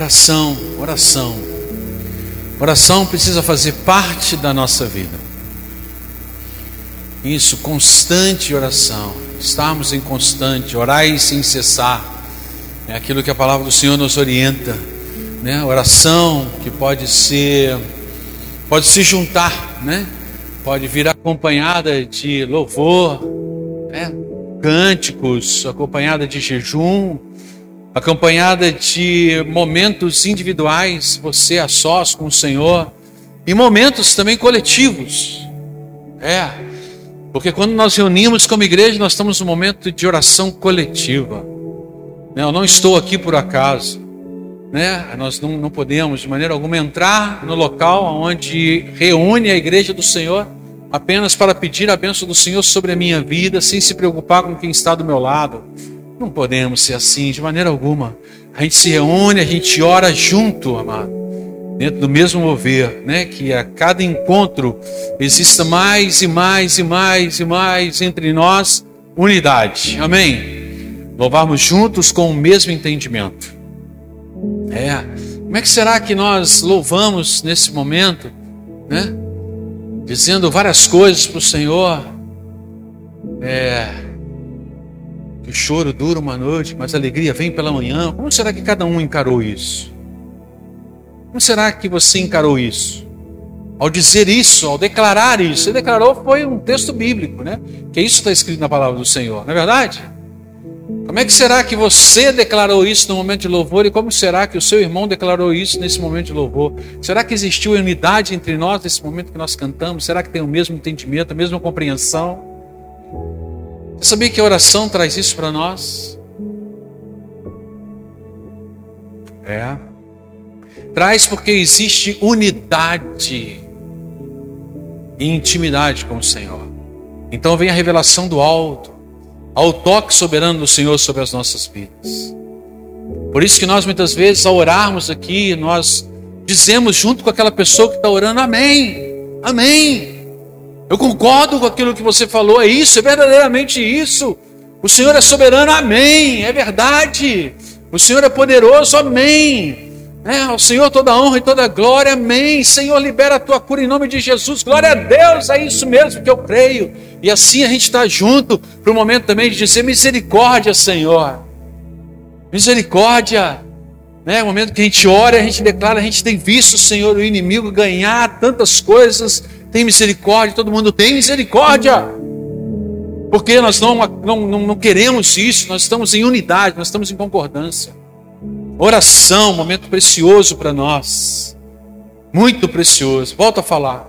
oração, oração. Oração precisa fazer parte da nossa vida. Isso, constante oração. Estarmos em constante, orai sem cessar. É aquilo que a palavra do Senhor nos orienta. Né? Oração que pode ser, pode se juntar, né? Pode vir acompanhada de louvor, né? cânticos, acompanhada de jejum, acompanhada de momentos individuais, você a sós com o Senhor, e momentos também coletivos. É, porque quando nós reunimos como igreja, nós estamos num momento de oração coletiva. Né, eu não estou aqui por acaso. Né? Nós não, não podemos, de maneira alguma, entrar no local onde reúne a igreja do Senhor apenas para pedir a bênção do Senhor sobre a minha vida, sem se preocupar com quem está do meu lado, não podemos ser assim de maneira alguma. A gente se reúne, a gente ora junto, amado, dentro do mesmo mover, né? Que a cada encontro exista mais e mais e mais e mais entre nós unidade. Amém. Louvarmos juntos com o mesmo entendimento. É. Como é que será que nós louvamos nesse momento, né? Dizendo várias coisas para o Senhor. É o choro dura uma noite, mas a alegria vem pela manhã. Como será que cada um encarou isso? Como será que você encarou isso? Ao dizer isso, ao declarar isso, você declarou foi um texto bíblico, né? Que isso está escrito na palavra do Senhor, não é verdade? Como é que será que você declarou isso no momento de louvor e como será que o seu irmão declarou isso nesse momento de louvor? Será que existiu unidade entre nós nesse momento que nós cantamos? Será que tem o mesmo entendimento, a mesma compreensão? Você sabia que a oração traz isso para nós? É. Traz porque existe unidade e intimidade com o Senhor. Então vem a revelação do alto, ao toque soberano do Senhor sobre as nossas vidas. Por isso que nós muitas vezes, ao orarmos aqui, nós dizemos junto com aquela pessoa que está orando, amém, amém. Eu concordo com aquilo que você falou, é isso, é verdadeiramente isso. O Senhor é soberano, amém, é verdade. O Senhor é poderoso, amém. É, ao Senhor toda honra e toda glória, amém. Senhor, libera a tua cura em nome de Jesus, glória a Deus, é isso mesmo que eu creio. E assim a gente está junto para o momento também de dizer misericórdia, Senhor. Misericórdia. Né? O momento que a gente ora, a gente declara, a gente tem visto, Senhor, o inimigo ganhar tantas coisas tem misericórdia, todo mundo tem misericórdia. Porque nós não, não, não, queremos isso, nós estamos em unidade, nós estamos em concordância. Oração, momento precioso para nós. Muito precioso. Volto a falar.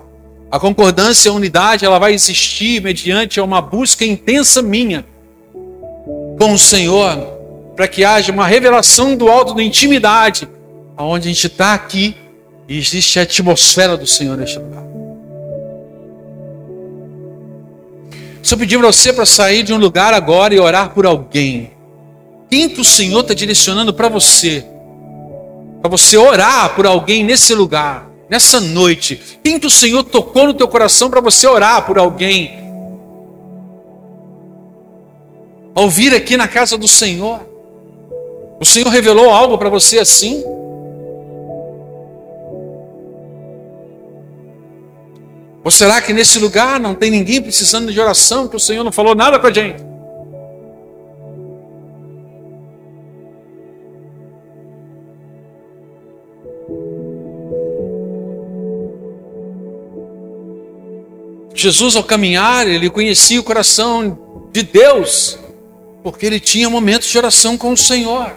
A concordância a unidade, ela vai existir mediante uma busca intensa minha com o Senhor, para que haja uma revelação do alto da intimidade, aonde a gente está aqui e existe a atmosfera do Senhor neste lugar. Se eu pedir para você para sair de um lugar agora e orar por alguém, quem que o Senhor está direcionando para você? Para você orar por alguém nesse lugar, nessa noite. Quem que o Senhor tocou no teu coração para você orar por alguém? Ao vir aqui na casa do Senhor, o Senhor revelou algo para você assim? Ou será que nesse lugar não tem ninguém precisando de oração, que o Senhor não falou nada com a gente? Jesus, ao caminhar, ele conhecia o coração de Deus, porque ele tinha momentos de oração com o Senhor.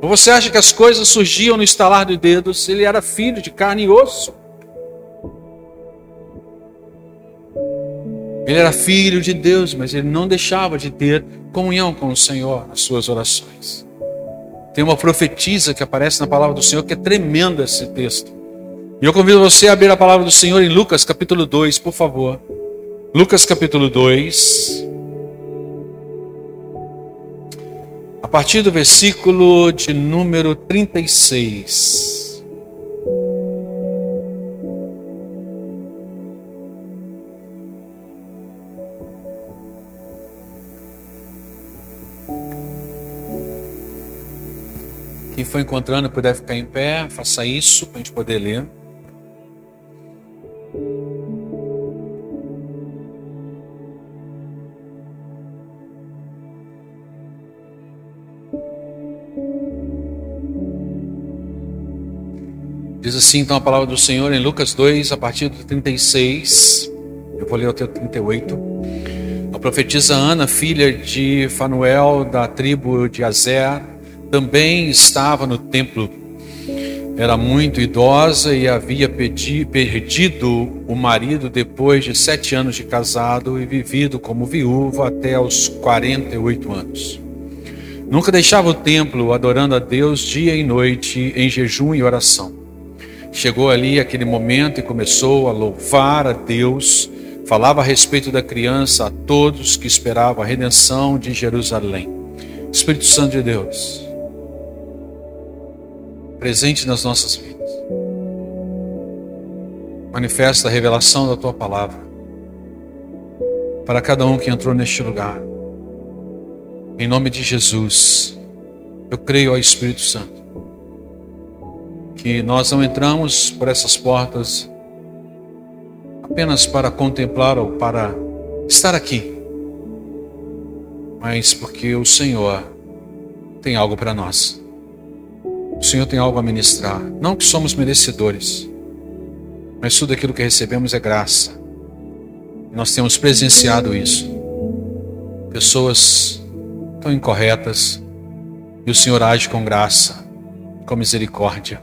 Ou você acha que as coisas surgiam no estalar de dedos? Ele era filho de carne e osso. Ele era filho de Deus, mas ele não deixava de ter comunhão com o Senhor nas suas orações. Tem uma profetisa que aparece na palavra do Senhor que é tremenda esse texto. E eu convido você a abrir a palavra do Senhor em Lucas capítulo 2, por favor. Lucas capítulo 2. A partir do versículo de número 36. Quem for encontrando puder ficar em pé, faça isso para a gente poder ler. Diz assim então a palavra do Senhor em Lucas 2, a partir do 36. Eu vou ler até o 38. A profetisa Ana, filha de Fanuel, da tribo de Azer, também estava no templo. Era muito idosa e havia perdido o marido depois de sete anos de casado e vivido como viúva até os 48 anos. Nunca deixava o templo adorando a Deus dia e noite em jejum e oração. Chegou ali aquele momento e começou a louvar a Deus, falava a respeito da criança a todos que esperavam a redenção de Jerusalém. Espírito Santo de Deus, presente nas nossas vidas, manifesta a revelação da tua palavra para cada um que entrou neste lugar. Em nome de Jesus, eu creio ao Espírito Santo que nós não entramos por essas portas apenas para contemplar ou para estar aqui, mas porque o Senhor tem algo para nós. O Senhor tem algo a ministrar. Não que somos merecedores, mas tudo aquilo que recebemos é graça. Nós temos presenciado isso. Pessoas tão incorretas e o Senhor age com graça, com misericórdia.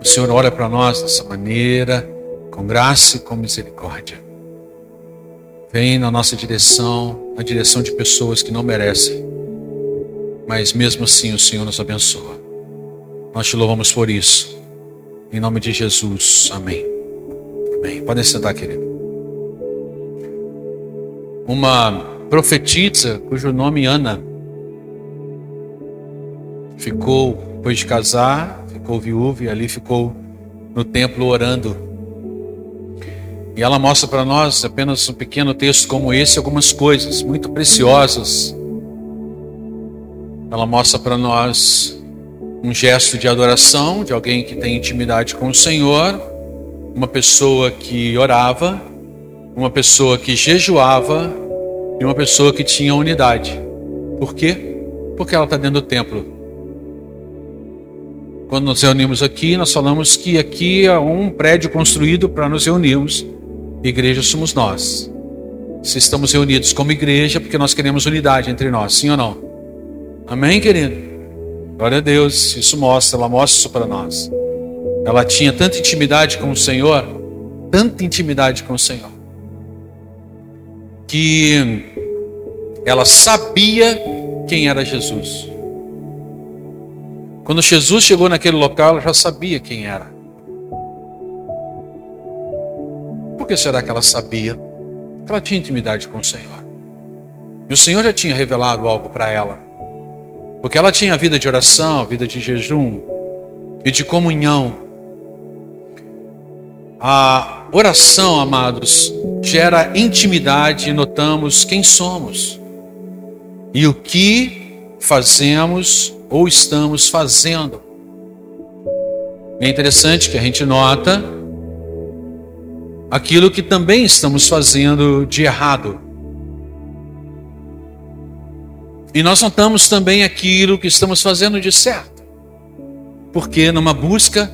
O Senhor olha para nós dessa maneira, com graça e com misericórdia. Vem na nossa direção, na direção de pessoas que não merecem, mas mesmo assim o Senhor nos abençoa. Nós te louvamos por isso. Em nome de Jesus. Amém. Amém. Podem sentar, querido. Uma profetisa cujo nome Ana ficou, depois de casar, ficou viúva e ali ficou no templo orando. E ela mostra para nós apenas um pequeno texto como esse, algumas coisas muito preciosas. Ela mostra para nós um gesto de adoração de alguém que tem intimidade com o Senhor, uma pessoa que orava, uma pessoa que jejuava e uma pessoa que tinha unidade. Por quê? Porque ela está dentro do templo. Quando nos reunimos aqui, nós falamos que aqui é um prédio construído para nos reunirmos. Igreja somos nós. Se estamos reunidos como igreja, porque nós queremos unidade entre nós, sim ou não? Amém, querido? Glória a Deus, isso mostra, ela mostra isso para nós. Ela tinha tanta intimidade com o Senhor, tanta intimidade com o Senhor, que ela sabia quem era Jesus. Quando Jesus chegou naquele local, ela já sabia quem era. Por que será que ela sabia? Ela tinha intimidade com o Senhor. E o Senhor já tinha revelado algo para ela. Porque ela tinha vida de oração, vida de jejum e de comunhão. A oração, amados, gera intimidade e notamos quem somos e o que fazemos ou estamos fazendo. É interessante que a gente nota aquilo que também estamos fazendo de errado. E nós notamos também aquilo que estamos fazendo de certo. Porque numa busca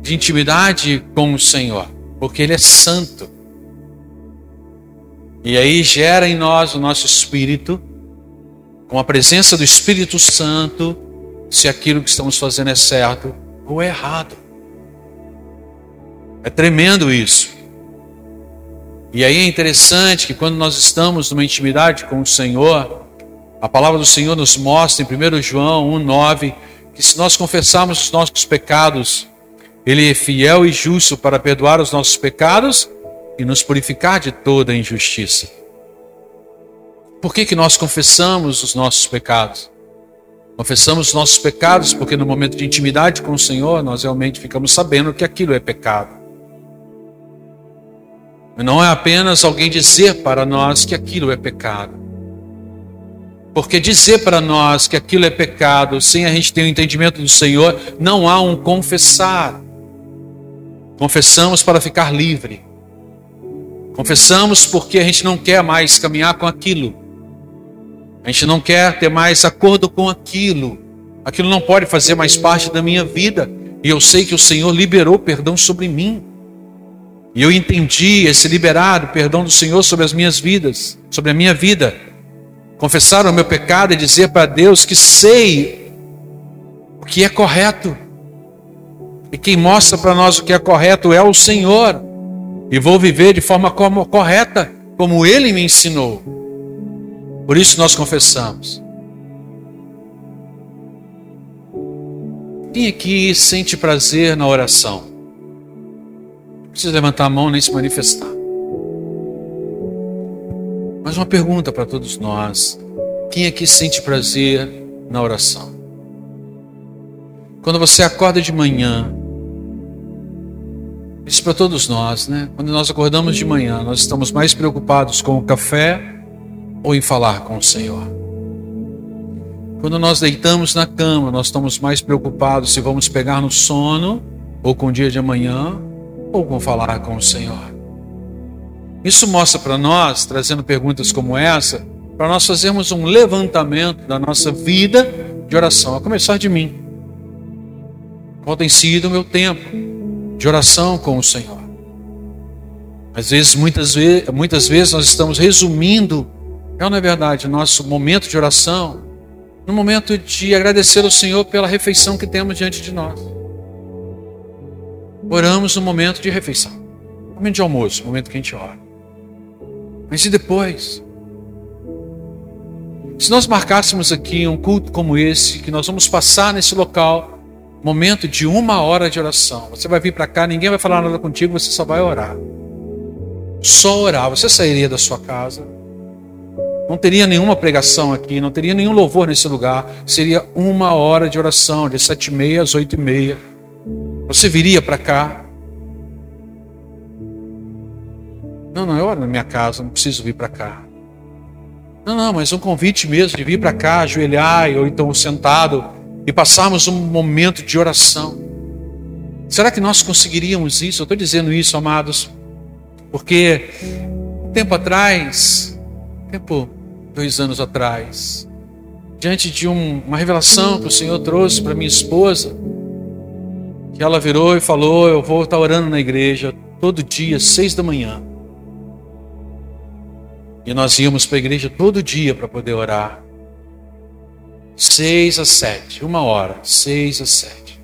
de intimidade com o Senhor, porque Ele é santo. E aí gera em nós o nosso espírito com a presença do Espírito Santo, se aquilo que estamos fazendo é certo ou é errado. É tremendo isso. E aí é interessante que quando nós estamos numa intimidade com o Senhor, a palavra do Senhor nos mostra em 1 João 1,9 que se nós confessarmos os nossos pecados, Ele é fiel e justo para perdoar os nossos pecados e nos purificar de toda injustiça. Por que, que nós confessamos os nossos pecados? Confessamos os nossos pecados porque no momento de intimidade com o Senhor nós realmente ficamos sabendo que aquilo é pecado. Não é apenas alguém dizer para nós que aquilo é pecado. Porque dizer para nós que aquilo é pecado, sem a gente ter o um entendimento do Senhor, não há um confessar. Confessamos para ficar livre. Confessamos porque a gente não quer mais caminhar com aquilo. A gente não quer ter mais acordo com aquilo. Aquilo não pode fazer mais parte da minha vida. E eu sei que o Senhor liberou perdão sobre mim. E eu entendi esse liberado perdão do Senhor sobre as minhas vidas, sobre a minha vida. Confessar o meu pecado e dizer para Deus que sei o que é correto. E quem mostra para nós o que é correto é o Senhor. E vou viver de forma como, correta, como Ele me ensinou. Por isso nós confessamos. Quem aqui sente prazer na oração? Não precisa levantar a mão nem se manifestar. Mas uma pergunta para todos nós: quem aqui sente prazer na oração? Quando você acorda de manhã, isso para todos nós, né? Quando nós acordamos de manhã, nós estamos mais preocupados com o café ou em falar com o Senhor. Quando nós deitamos na cama, nós estamos mais preocupados se vamos pegar no sono ou com o dia de amanhã ou com falar com o Senhor. Isso mostra para nós, trazendo perguntas como essa, para nós fazermos um levantamento da nossa vida de oração, a começar de mim. Qual tem sido o meu tempo? de oração com o Senhor. Às vezes, muitas vezes, muitas vezes nós estamos resumindo, é não é verdade, nosso momento de oração, no momento de agradecer ao Senhor pela refeição que temos diante de nós. Oramos no momento de refeição, momento de almoço, momento que a gente ora. Mas e depois? Se nós marcássemos aqui um culto como esse, que nós vamos passar nesse local, momento de uma hora de oração. Você vai vir para cá, ninguém vai falar nada contigo, você só vai orar. Só orar. Você sairia da sua casa. Não teria nenhuma pregação aqui, não teria nenhum louvor nesse lugar. Seria uma hora de oração, de sete e meia às oito e meia. Você viria para cá. Não, não, eu oro na minha casa, não preciso vir para cá. Não, não, mas um convite mesmo de vir para cá, ajoelhar, ou então sentado e passarmos um momento de oração. Será que nós conseguiríamos isso? Eu estou dizendo isso, amados, porque um tempo atrás, tempo, dois anos atrás, diante de um, uma revelação que o Senhor trouxe para minha esposa, que ela virou e falou: Eu vou estar orando na igreja todo dia, seis da manhã. E nós íamos para a igreja todo dia para poder orar. Seis a sete, uma hora, seis a sete.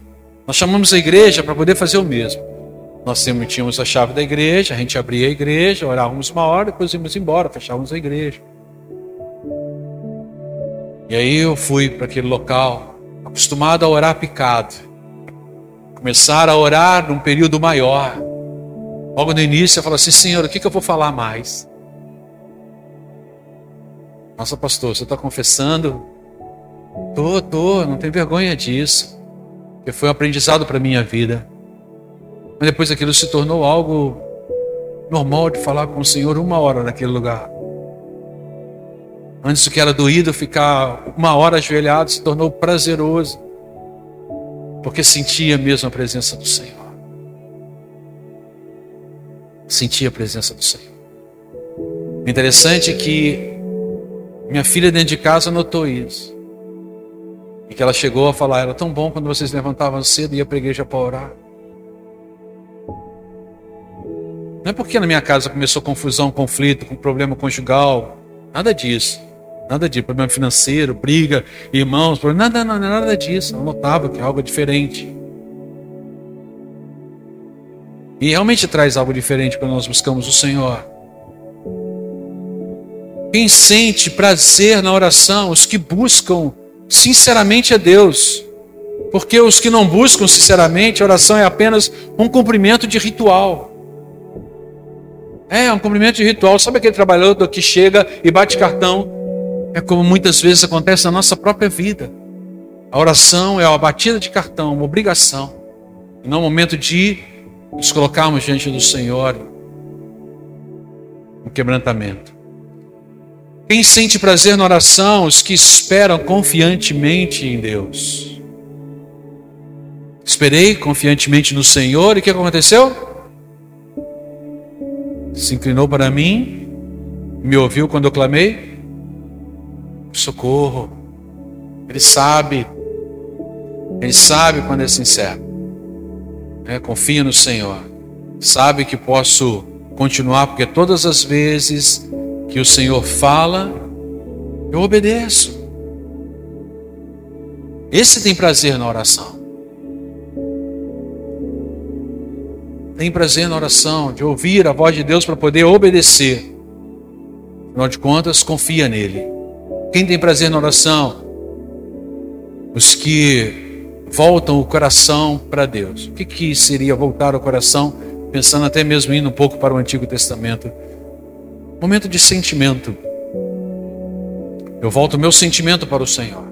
Nós chamamos a igreja para poder fazer o mesmo. Nós tínhamos a chave da igreja, a gente abria a igreja, orávamos uma hora, depois íamos embora, fechávamos a igreja. E aí eu fui para aquele local, acostumado a orar picado. Começar a orar num período maior. Logo no início eu falo assim, Senhor, o que, que eu vou falar mais? Nossa, pastor, você está confessando Tô, tô, não tenho vergonha disso. Que foi um aprendizado para minha vida. Mas depois aquilo se tornou algo normal de falar com o Senhor uma hora naquele lugar. Antes o que era doído ficar uma hora ajoelhado se tornou prazeroso. Porque sentia mesmo a presença do Senhor. Sentia a presença do Senhor. O interessante é que minha filha dentro de casa notou isso. E que ela chegou a falar: era tão bom quando vocês levantavam cedo e iam para a igreja para orar. Não é porque na minha casa começou confusão, conflito, com problema conjugal, nada disso. Nada de problema financeiro, briga, irmãos, nada, nada, nada disso. Eu notava que algo diferente. E realmente traz algo diferente quando nós buscamos o Senhor. Quem sente prazer na oração, os que buscam sinceramente a Deus. Porque os que não buscam sinceramente, a oração é apenas um cumprimento de ritual. É, um cumprimento de ritual. Sabe aquele trabalhador que chega e bate cartão? É como muitas vezes acontece na nossa própria vida. A oração é uma batida de cartão, uma obrigação. E não é o momento de nos colocarmos diante do Senhor um quebrantamento. Quem sente prazer na oração? Os que esperam confiantemente em Deus. Esperei confiantemente no Senhor e o que aconteceu? Se inclinou para mim, me ouviu quando eu clamei? Socorro. Ele sabe. Ele sabe quando é sincero. É, confia no Senhor. Sabe que posso continuar, porque todas as vezes que o Senhor fala, eu obedeço. Esse tem prazer na oração. Tem prazer na oração, de ouvir a voz de Deus para poder obedecer. Afinal de contas, confia nele. Quem tem prazer na oração? Os que voltam o coração para Deus. O que, que seria voltar o coração? Pensando até mesmo indo um pouco para o Antigo Testamento momento de sentimento. Eu volto o meu sentimento para o Senhor.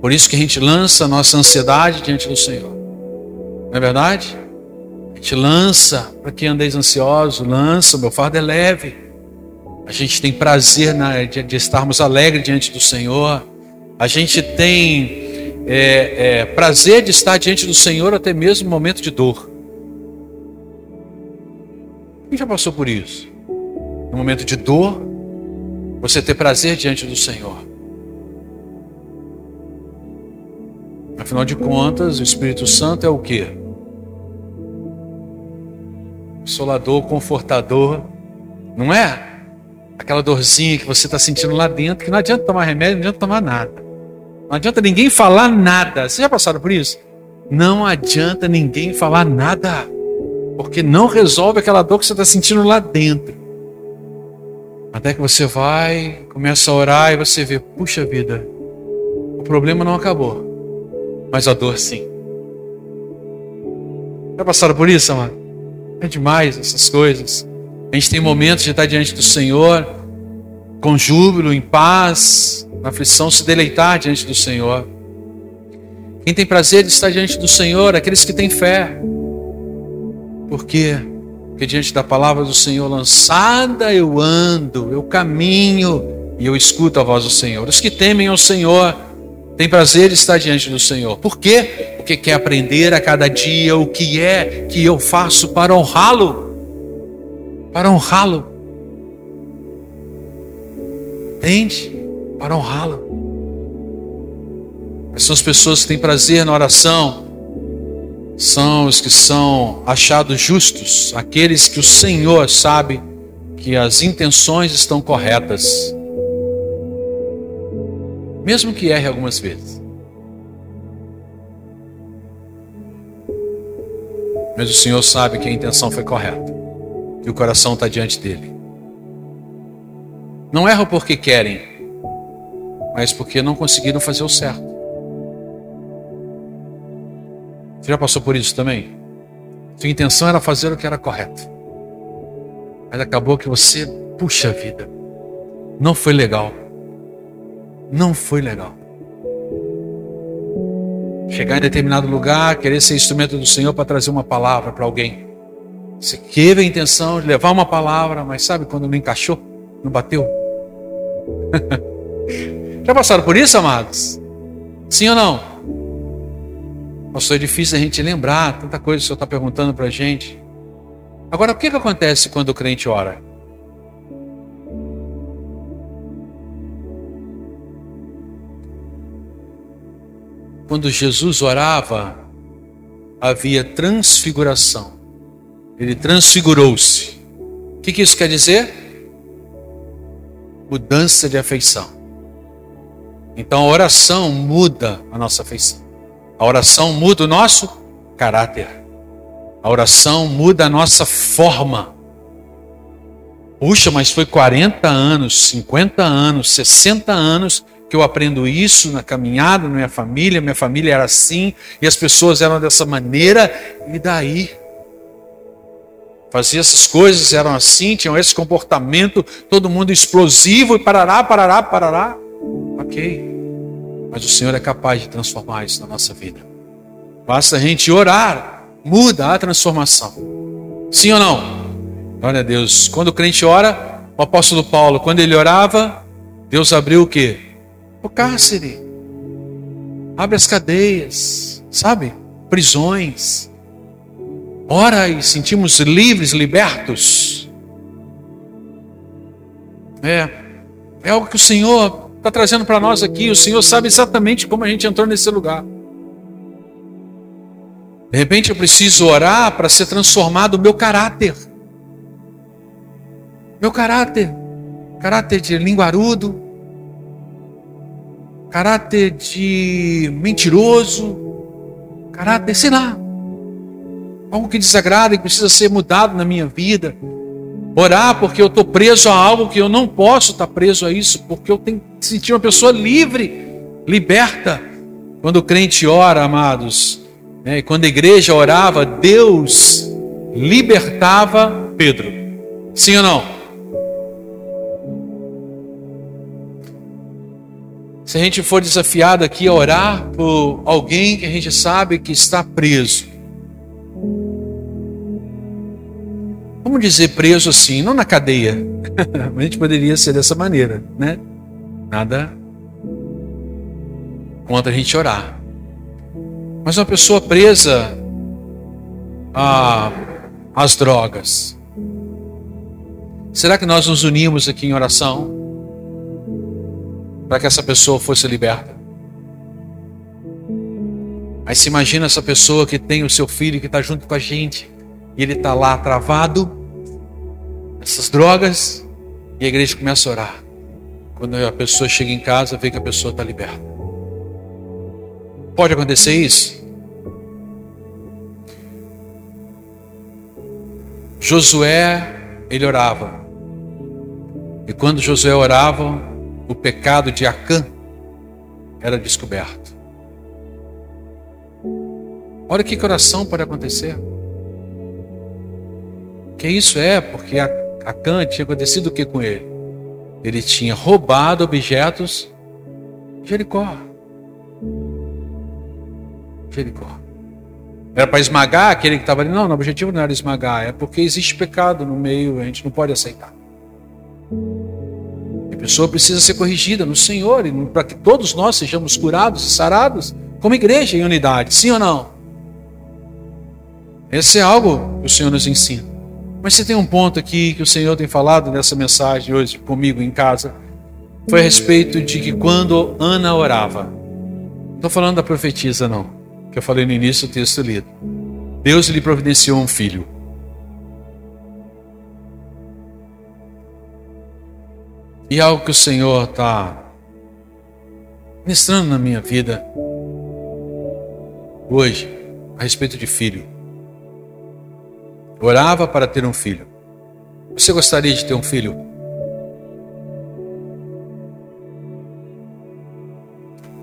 Por isso que a gente lança a nossa ansiedade diante do Senhor. Não é verdade? A gente lança, para quem andeis ansioso, lança, o meu fardo é leve. A gente tem prazer na, de, de, estarmos alegres diante do Senhor. A gente tem é, é, prazer de estar diante do Senhor até mesmo no momento de dor. Quem já passou por isso? No momento de dor, você ter prazer diante do Senhor. Afinal de contas, o Espírito Santo é o que? Consolador, confortador, não é? Aquela dorzinha que você está sentindo lá dentro, que não adianta tomar remédio, não adianta tomar nada. Não adianta ninguém falar nada. Vocês já passaram por isso? Não adianta ninguém falar nada, porque não resolve aquela dor que você está sentindo lá dentro. Até que você vai, começa a orar e você vê, puxa vida, o problema não acabou, mas a dor sim. Já passaram por isso, amado? É demais essas coisas. A gente tem momentos de estar diante do Senhor, com júbilo, em paz, na aflição, se deleitar diante do Senhor. Quem tem prazer de estar diante do Senhor, aqueles que têm fé. Porque diante da palavra do Senhor lançada eu ando, eu caminho e eu escuto a voz do Senhor. Os que temem ao Senhor têm prazer de estar diante do Senhor. Por quê? Porque quer aprender a cada dia o que é que eu faço para honrá-lo. Para honrá-lo. Entende? Para honrá-lo. Essas pessoas que têm prazer na oração, são os que são achados justos, aqueles que o Senhor sabe que as intenções estão corretas, mesmo que erre algumas vezes. Mas o Senhor sabe que a intenção foi correta, que o coração está diante dele. Não erram porque querem, mas porque não conseguiram fazer o certo. Você já passou por isso também? Sua intenção era fazer o que era correto. Mas acabou que você, puxa vida, não foi legal. Não foi legal. Chegar em determinado lugar, querer ser instrumento do Senhor para trazer uma palavra para alguém. Você teve a intenção de levar uma palavra, mas sabe quando não encaixou? Não bateu? Já passaram por isso, amados? Sim ou não? Pastor, é difícil a gente lembrar tanta coisa que o Senhor está perguntando para a gente. Agora, o que, que acontece quando o crente ora? Quando Jesus orava, havia transfiguração. Ele transfigurou-se. O que, que isso quer dizer? Mudança de afeição. Então a oração muda a nossa afeição. A oração muda o nosso caráter. A oração muda a nossa forma. Puxa, mas foi 40 anos, 50 anos, 60 anos que eu aprendo isso na caminhada, na minha família, minha família era assim, e as pessoas eram dessa maneira, e daí? Fazia essas coisas, eram assim, tinham esse comportamento, todo mundo explosivo, e parará, parará, parará. Ok. Mas o Senhor é capaz de transformar isso na nossa vida. Basta a gente orar, muda a transformação. Sim ou não? Glória a Deus. Quando o crente ora, o apóstolo Paulo, quando ele orava, Deus abriu o quê? O cárcere. Abre as cadeias, sabe? Prisões. Ora e sentimos livres, libertos. É, é algo que o Senhor está trazendo para nós aqui. O Senhor sabe exatamente como a gente entrou nesse lugar. De repente eu preciso orar para ser transformado o meu caráter. Meu caráter. Caráter de linguarudo. Caráter de mentiroso. Caráter, sei lá. Algo que desagrada e precisa ser mudado na minha vida. Orar porque eu estou preso a algo que eu não posso estar preso a isso, porque eu tenho sentir uma pessoa livre, liberta. Quando o crente ora, amados, né, e quando a igreja orava, Deus libertava Pedro. Sim ou não? Se a gente for desafiado aqui a orar por alguém que a gente sabe que está preso, vamos dizer preso assim, não na cadeia. a gente poderia ser dessa maneira, né? Nada contra a gente orar. Mas uma pessoa presa a, às drogas. Será que nós nos unimos aqui em oração para que essa pessoa fosse liberta? Aí se imagina essa pessoa que tem o seu filho que está junto com a gente e ele está lá travado essas drogas e a igreja começa a orar. Quando a pessoa chega em casa, vê que a pessoa está liberta. Pode acontecer isso? Josué, ele orava. E quando Josué orava, o pecado de Acã era descoberto. Olha que oração pode acontecer. Que isso é? Porque Acã tinha acontecido o que com ele? Ele tinha roubado objetos Jericó. Jericó. Era para esmagar aquele que estava ali. Não, o objetivo não era esmagar, é porque existe pecado no meio, a gente não pode aceitar. A pessoa precisa ser corrigida no Senhor, para que todos nós sejamos curados e sarados, como igreja em unidade, sim ou não? Esse é algo que o Senhor nos ensina. Mas se tem um ponto aqui que o Senhor tem falado nessa mensagem hoje comigo em casa, foi a respeito de que quando Ana orava, não estou falando da profetisa, não, que eu falei no início do texto lido. Deus lhe providenciou um filho. E algo que o Senhor está ministrando na minha vida hoje, a respeito de filho. Orava para ter um filho. Você gostaria de ter um filho?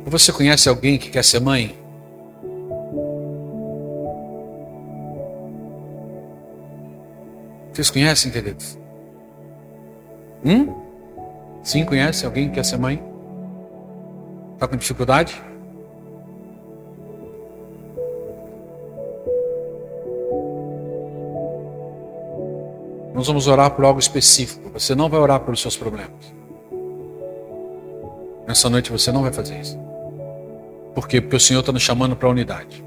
Ou você conhece alguém que quer ser mãe? Vocês conhecem, queridos? Hum? Sim, conhece alguém que quer ser mãe? Está com dificuldade? Nós vamos orar por algo específico. Você não vai orar pelos seus problemas. Nessa noite você não vai fazer isso. Por quê? Porque o Senhor está nos chamando para a unidade.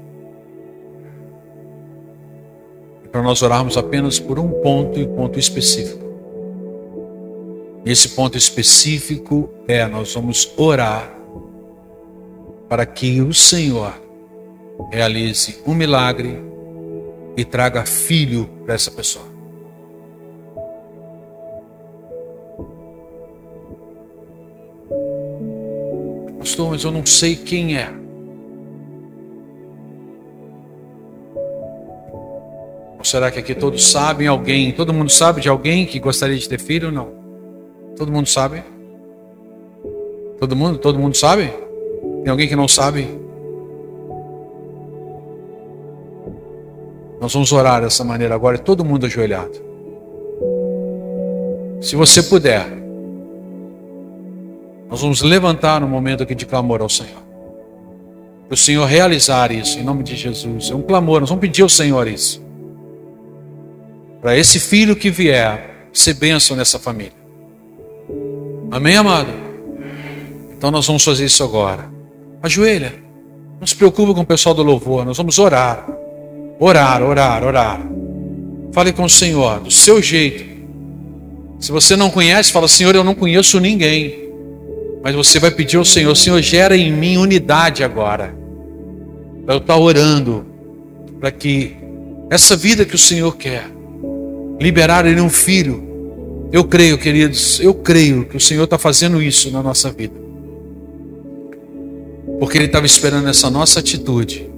Para nós orarmos apenas por um ponto e um ponto específico. E esse ponto específico é: nós vamos orar para que o Senhor realize um milagre e traga filho para essa pessoa. Pastor, mas eu não sei quem é. Ou será que aqui todos sabem alguém? Todo mundo sabe de alguém que gostaria de ter filho ou não? Todo mundo sabe? Todo mundo? Todo mundo sabe? Tem alguém que não sabe? Nós vamos orar dessa maneira agora, todo mundo ajoelhado. Se você puder, nós vamos levantar no momento aqui de clamor ao Senhor. Para o Senhor realizar isso, em nome de Jesus. É um clamor, nós vamos pedir ao Senhor isso. Para esse filho que vier ser bênção nessa família. Amém, amado? Então nós vamos fazer isso agora. Ajoelha. Não se preocupe com o pessoal do louvor. Nós vamos orar. Orar, orar, orar. Fale com o Senhor, do seu jeito. Se você não conhece, fala, Senhor, eu não conheço ninguém. Mas você vai pedir ao Senhor, Senhor, gera em mim unidade agora. Eu estar orando para que essa vida que o Senhor quer, liberar em um filho. Eu creio, queridos, eu creio que o Senhor está fazendo isso na nossa vida. Porque Ele estava esperando essa nossa atitude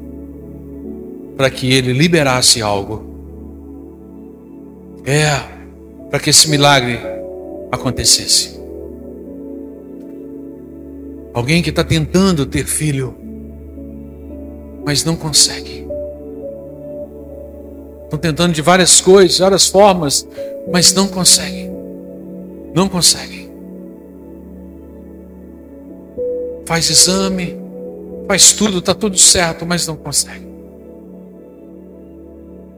para que Ele liberasse algo. É, para que esse milagre acontecesse. Alguém que está tentando ter filho, mas não consegue. Estão tentando de várias coisas, várias formas, mas não conseguem. Não conseguem. Faz exame, faz tudo, está tudo certo, mas não consegue.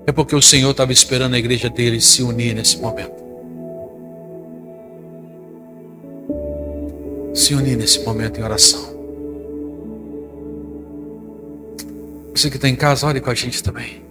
É porque o Senhor estava esperando a igreja dele se unir nesse momento. Se unir nesse momento em oração. Você que está em casa, ore com a gente também.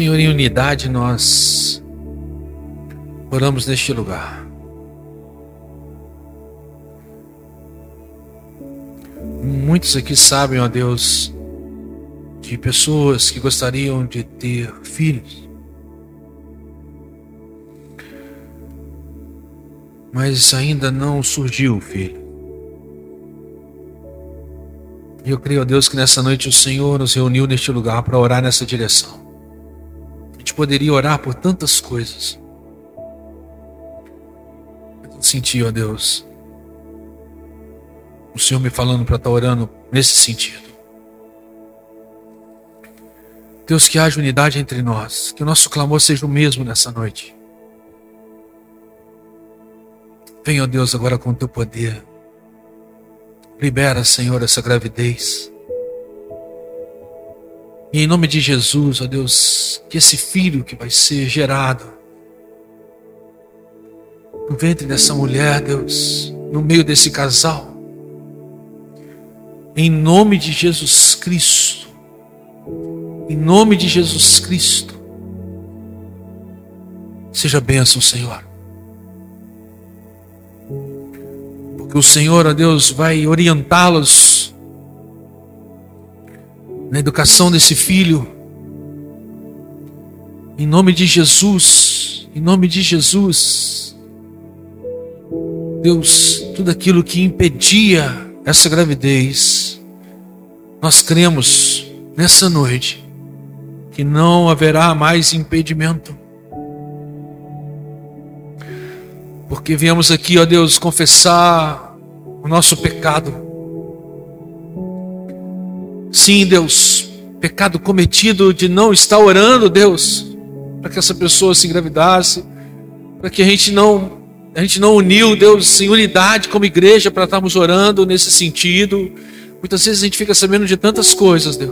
Senhor, em unidade nós oramos neste lugar. Muitos aqui sabem, ó Deus, de pessoas que gostariam de ter filhos. Mas ainda não surgiu o filho. E eu creio, ó Deus, que nessa noite o Senhor nos reuniu neste lugar para orar nessa direção poderia orar por tantas coisas. Eu senti, ó Deus, o Senhor me falando para estar tá orando nesse sentido. Deus, que haja unidade entre nós, que o nosso clamor seja o mesmo nessa noite. Venha, ó Deus, agora com o teu poder. Libera, Senhor, essa gravidez. E em nome de Jesus, ó Deus, que esse filho que vai ser gerado no ventre dessa mulher, Deus, no meio desse casal, em nome de Jesus Cristo, em nome de Jesus Cristo, Seja bênção, Senhor. Porque o Senhor, ó Deus, vai orientá-los na educação desse filho. Em nome de Jesus, em nome de Jesus. Deus, tudo aquilo que impedia essa gravidez, nós cremos nessa noite que não haverá mais impedimento. Porque viemos aqui, ó Deus, confessar o nosso pecado. Sim, Deus, pecado cometido de não estar orando, Deus, para que essa pessoa se engravidasse, para que a gente não a gente não uniu, Deus, em unidade como igreja para estarmos orando nesse sentido. Muitas vezes a gente fica sabendo de tantas coisas, Deus.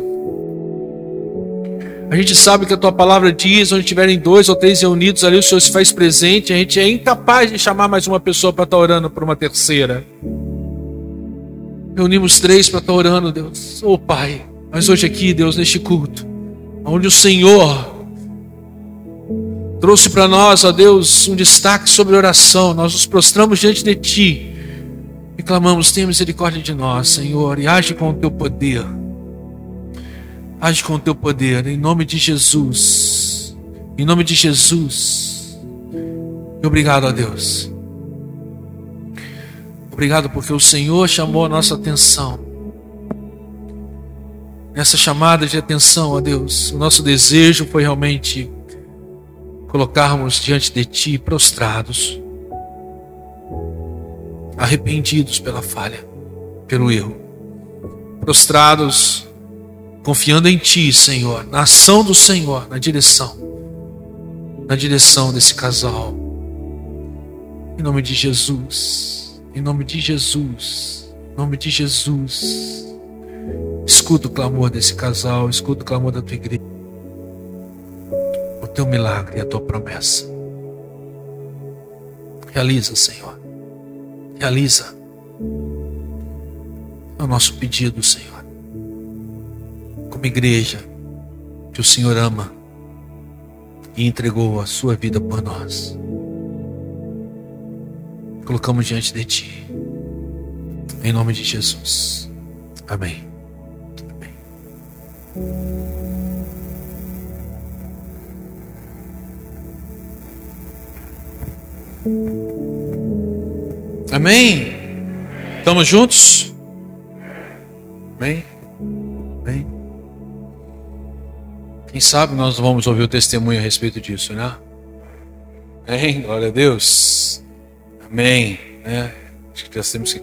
A gente sabe que a tua palavra diz: onde tiverem dois ou três reunidos ali, o Senhor se faz presente. A gente é incapaz de chamar mais uma pessoa para estar orando por uma terceira. Reunimos três para estar tá orando, Deus. Oh, Pai. Mas hoje aqui, Deus, neste culto, onde o Senhor trouxe para nós, ó Deus, um destaque sobre oração, nós nos prostramos diante de Ti e clamamos: tenha misericórdia de nós, Senhor, e age com o Teu poder. Age com o teu poder, em nome de Jesus. Em nome de Jesus. Obrigado a Deus. Obrigado porque o Senhor chamou a nossa atenção. Nessa chamada de atenção, ó Deus, o nosso desejo foi realmente colocarmos diante de Ti prostrados, arrependidos pela falha, pelo erro, prostrados confiando em Ti, Senhor, na ação do Senhor, na direção, na direção desse casal. Em nome de Jesus, em nome de Jesus, em nome de Jesus. Escuta o clamor desse casal, escuta o clamor da tua igreja. O teu milagre e a tua promessa. Realiza, Senhor. Realiza. O nosso pedido, Senhor como igreja que o Senhor ama e entregou a sua vida por nós. Colocamos diante de Ti, em nome de Jesus. Amém. Amém. Amém. Estamos juntos? Amém. Amém. Quem sabe nós vamos ouvir o testemunho a respeito disso, né? Amém? Glória a Deus. Amém. É, acho que nós temos que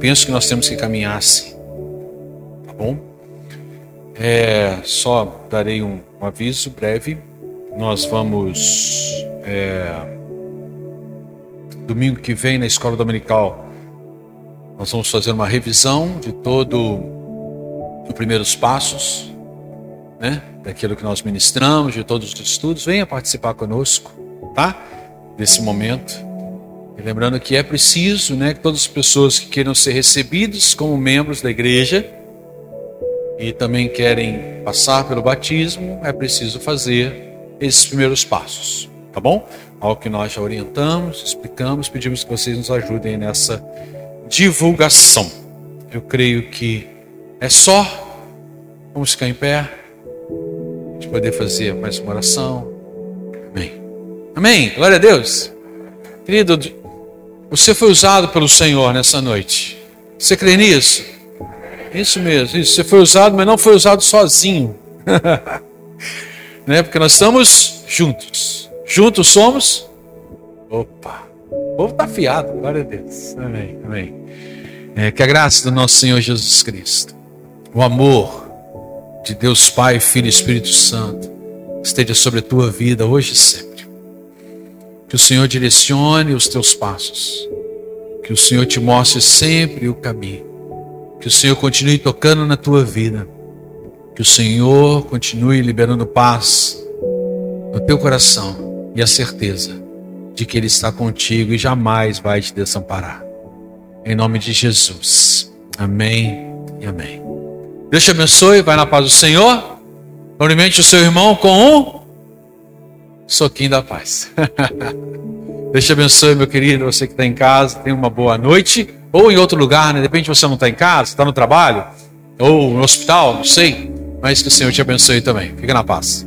penso que nós temos que caminhar assim. Tá bom? É, só darei um, um aviso breve. Nós vamos é, domingo que vem na escola dominical nós vamos fazer uma revisão de todo os primeiros passos, né? daquilo que nós ministramos, de todos os estudos, venha participar conosco, tá? Desse momento. E lembrando que é preciso, né, que todas as pessoas que queiram ser recebidos como membros da igreja e também querem passar pelo batismo, é preciso fazer esses primeiros passos, tá bom? Algo que nós já orientamos, explicamos, pedimos que vocês nos ajudem nessa divulgação. Eu creio que é só. Vamos ficar em pé de poder fazer mais uma oração. Amém. Amém. Glória a Deus. Querido, você foi usado pelo Senhor nessa noite. Você crê nisso? Isso mesmo, isso. Você foi usado, mas não foi usado sozinho. né? Porque nós estamos juntos. Juntos somos. Opa! O povo está afiado, glória a Deus. Amém, amém. É, que a graça do nosso Senhor Jesus Cristo, o amor, de Deus Pai, Filho e Espírito Santo esteja sobre a tua vida hoje e sempre. Que o Senhor direcione os teus passos. Que o Senhor te mostre sempre o caminho. Que o Senhor continue tocando na tua vida. Que o Senhor continue liberando paz no teu coração e a certeza de que Ele está contigo e jamais vai te desamparar. Em nome de Jesus. Amém e amém. Deus te abençoe, vai na paz do Senhor. Cumprimente o seu irmão com um soquinho da paz. Deus te abençoe, meu querido. Você que está em casa, tenha uma boa noite. Ou em outro lugar, né? De repente você não está em casa, está no trabalho, ou no hospital, não sei. Mas que o Senhor te abençoe também. Fica na paz.